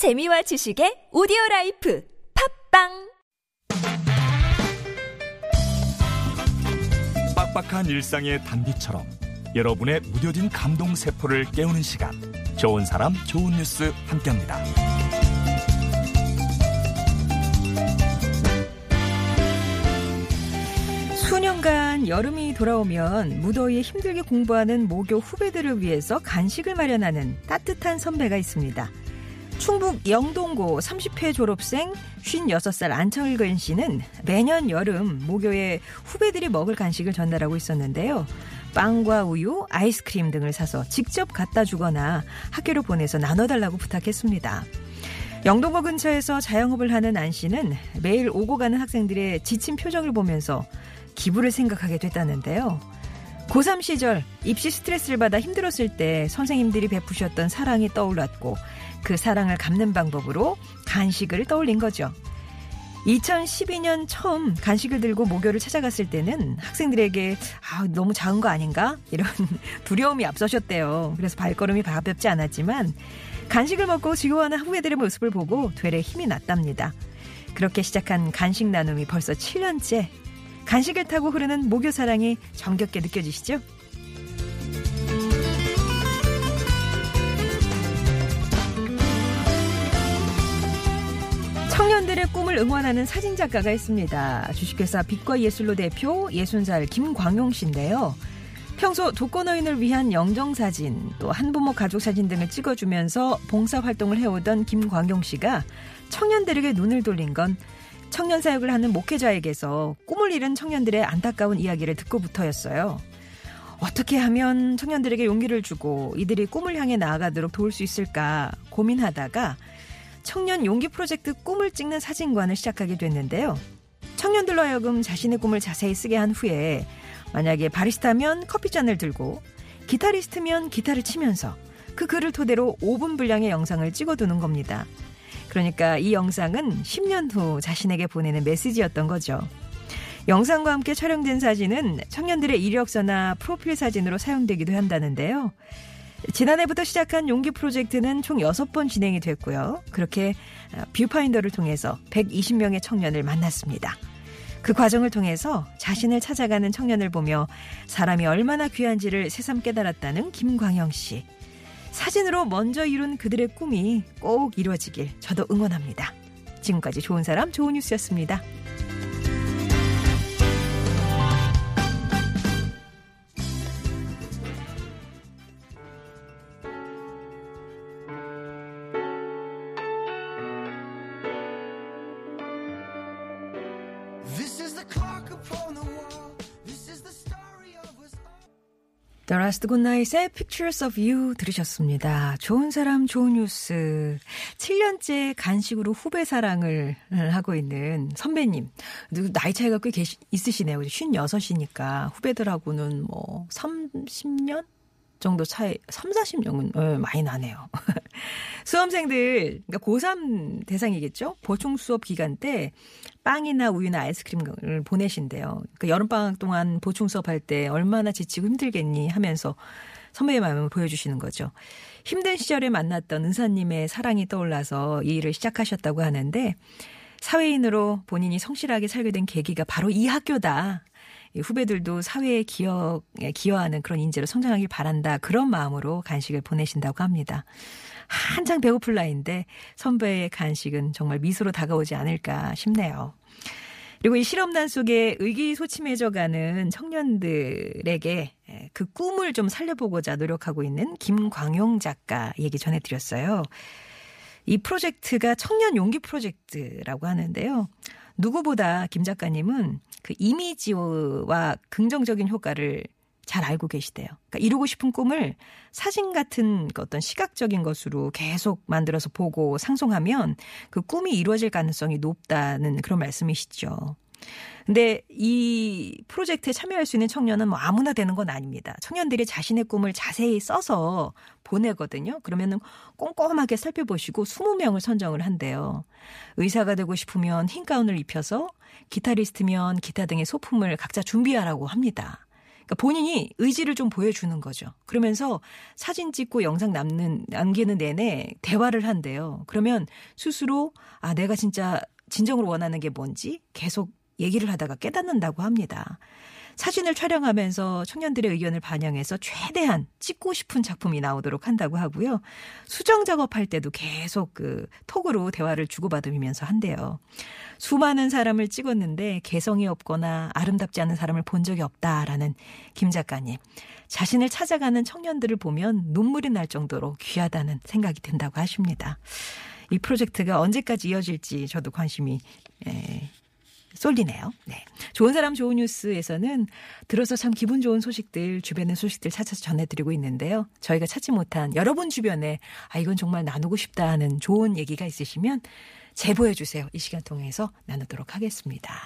재미와 지식의 오디오 라이프 팟빵 빡빡한 일상의 단비처럼 여러분의 무뎌진 감동 세포를 깨우는 시간 좋은 사람 좋은 뉴스 함께합니다. 수년간 여름이 돌아오면 무더위에 힘들게 공부하는 모교 후배들을 위해서 간식을 마련하는 따뜻한 선배가 있습니다. 충북 영동고 30회 졸업생 56살 안철근 씨는 매년 여름 모교에 후배들이 먹을 간식을 전달하고 있었는데요. 빵과 우유, 아이스크림 등을 사서 직접 갖다 주거나 학교로 보내서 나눠달라고 부탁했습니다. 영동고 근처에서 자영업을 하는 안 씨는 매일 오고 가는 학생들의 지친 표정을 보면서 기부를 생각하게 됐다는데요. 고3 시절 입시 스트레스를 받아 힘들었을 때 선생님들이 베푸셨던 사랑이 떠올랐고 그 사랑을 갚는 방법으로 간식을 떠올린 거죠. 2012년 처음 간식을 들고 모교를 찾아갔을 때는 학생들에게 아, 너무 작은 거 아닌가? 이런 두려움이 앞서셨대요. 그래서 발걸음이 가볍지 않았지만 간식을 먹고 즐거워하는 후배들의 모습을 보고 되레 힘이 났답니다. 그렇게 시작한 간식 나눔이 벌써 7년째 간식을 타고 흐르는 모교 사랑이 정겹게 느껴지시죠? 청년들의 꿈을 응원하는 사진작가가 있습니다. 주식회사 빛과 예술로 대표 예순살 김광용 씨인데요. 평소 독거노인을 위한 영정사진, 또 한부모 가족사진 등을 찍어주면서 봉사활동을 해오던 김광용 씨가 청년들에게 눈을 돌린 건 청년 사역을 하는 목회자에게서 꿈을 잃은 청년들의 안타까운 이야기를 듣고부터였어요. 어떻게 하면 청년들에게 용기를 주고 이들이 꿈을 향해 나아가도록 도울 수 있을까 고민하다가 청년 용기 프로젝트 꿈을 찍는 사진관을 시작하게 됐는데요. 청년들로 하여금 자신의 꿈을 자세히 쓰게 한 후에 만약에 바리스타면 커피잔을 들고 기타리스트면 기타를 치면서 그 글을 토대로 5분 분량의 영상을 찍어두는 겁니다. 그러니까 이 영상은 10년 후 자신에게 보내는 메시지였던 거죠. 영상과 함께 촬영된 사진은 청년들의 이력서나 프로필 사진으로 사용되기도 한다는데요. 지난해부터 시작한 용기 프로젝트는 총 6번 진행이 됐고요. 그렇게 뷰파인더를 통해서 120명의 청년을 만났습니다. 그 과정을 통해서 자신을 찾아가는 청년을 보며 사람이 얼마나 귀한지를 새삼 깨달았다는 김광영 씨. 사진으로 먼저 이룬 그들의 꿈이 꼭 이루어지길 저도 응원합니다. 지금까지 좋은 사람 좋은 뉴스였습니다. This is the clock upon the The Last Good Night의 Pictures of You 들으셨습니다. 좋은 사람 좋은 뉴스. 7년째 간식으로 후배 사랑을 하고 있는 선배님. 나이 차이가 꽤 계시, 있으시네요. 56이니까 후배들하고는 뭐 30년? 정도 차이, 3, 40년은 네, 많이 나네요. 수험생들, 그러니까 고3 대상이겠죠? 보충 수업 기간 때 빵이나 우유나 아이스크림을 보내신대요. 그 여름방학 동안 보충 수업할 때 얼마나 지치고 힘들겠니 하면서 선배의 마음을 보여주시는 거죠. 힘든 시절에 만났던 은사님의 사랑이 떠올라서 이 일을 시작하셨다고 하는데 사회인으로 본인이 성실하게 살게 된 계기가 바로 이 학교다. 후배들도 사회에 기여, 기여하는 그런 인재로 성장하길 바란다. 그런 마음으로 간식을 보내신다고 합니다. 한창 배고플 나이인데 선배의 간식은 정말 미소로 다가오지 않을까 싶네요. 그리고 이 실험단 속에 의기소침해져가는 청년들에게 그 꿈을 좀 살려보고자 노력하고 있는 김광용 작가 얘기 전해드렸어요. 이 프로젝트가 청년 용기 프로젝트라고 하는데요. 누구보다 김 작가님은 그 이미지와 긍정적인 효과를 잘 알고 계시대요. 그러니까 이루고 싶은 꿈을 사진 같은 그 어떤 시각적인 것으로 계속 만들어서 보고 상송하면 그 꿈이 이루어질 가능성이 높다는 그런 말씀이시죠. 근데 이 프로젝트에 참여할 수 있는 청년은 뭐 아무나 되는 건 아닙니다. 청년들이 자신의 꿈을 자세히 써서 보내거든요. 그러면은 꼼꼼하게 살펴보시고 20명을 선정을 한대요. 의사가 되고 싶으면 흰 가운을 입혀서 기타리스트면 기타 등의 소품을 각자 준비하라고 합니다. 그러니까 본인이 의지를 좀 보여주는 거죠. 그러면서 사진 찍고 영상 남는 남기는 내내 대화를 한대요. 그러면 스스로 아 내가 진짜 진정으로 원하는 게 뭔지 계속 얘기를 하다가 깨닫는다고 합니다. 사진을 촬영하면서 청년들의 의견을 반영해서 최대한 찍고 싶은 작품이 나오도록 한다고 하고요. 수정 작업할 때도 계속 그 톡으로 대화를 주고받으면서 한대요. 수많은 사람을 찍었는데 개성이 없거나 아름답지 않은 사람을 본 적이 없다라는 김 작가님. 자신을 찾아가는 청년들을 보면 눈물이 날 정도로 귀하다는 생각이 든다고 하십니다. 이 프로젝트가 언제까지 이어질지 저도 관심이 에, 쏠리네요. 네. 좋은 사람 좋은 뉴스에서는 들어서 참 기분 좋은 소식들, 주변의 소식들 찾아서 전해드리고 있는데요. 저희가 찾지 못한 여러분 주변에 아, 이건 정말 나누고 싶다 하는 좋은 얘기가 있으시면 제보해 주세요. 이 시간 통해서 나누도록 하겠습니다.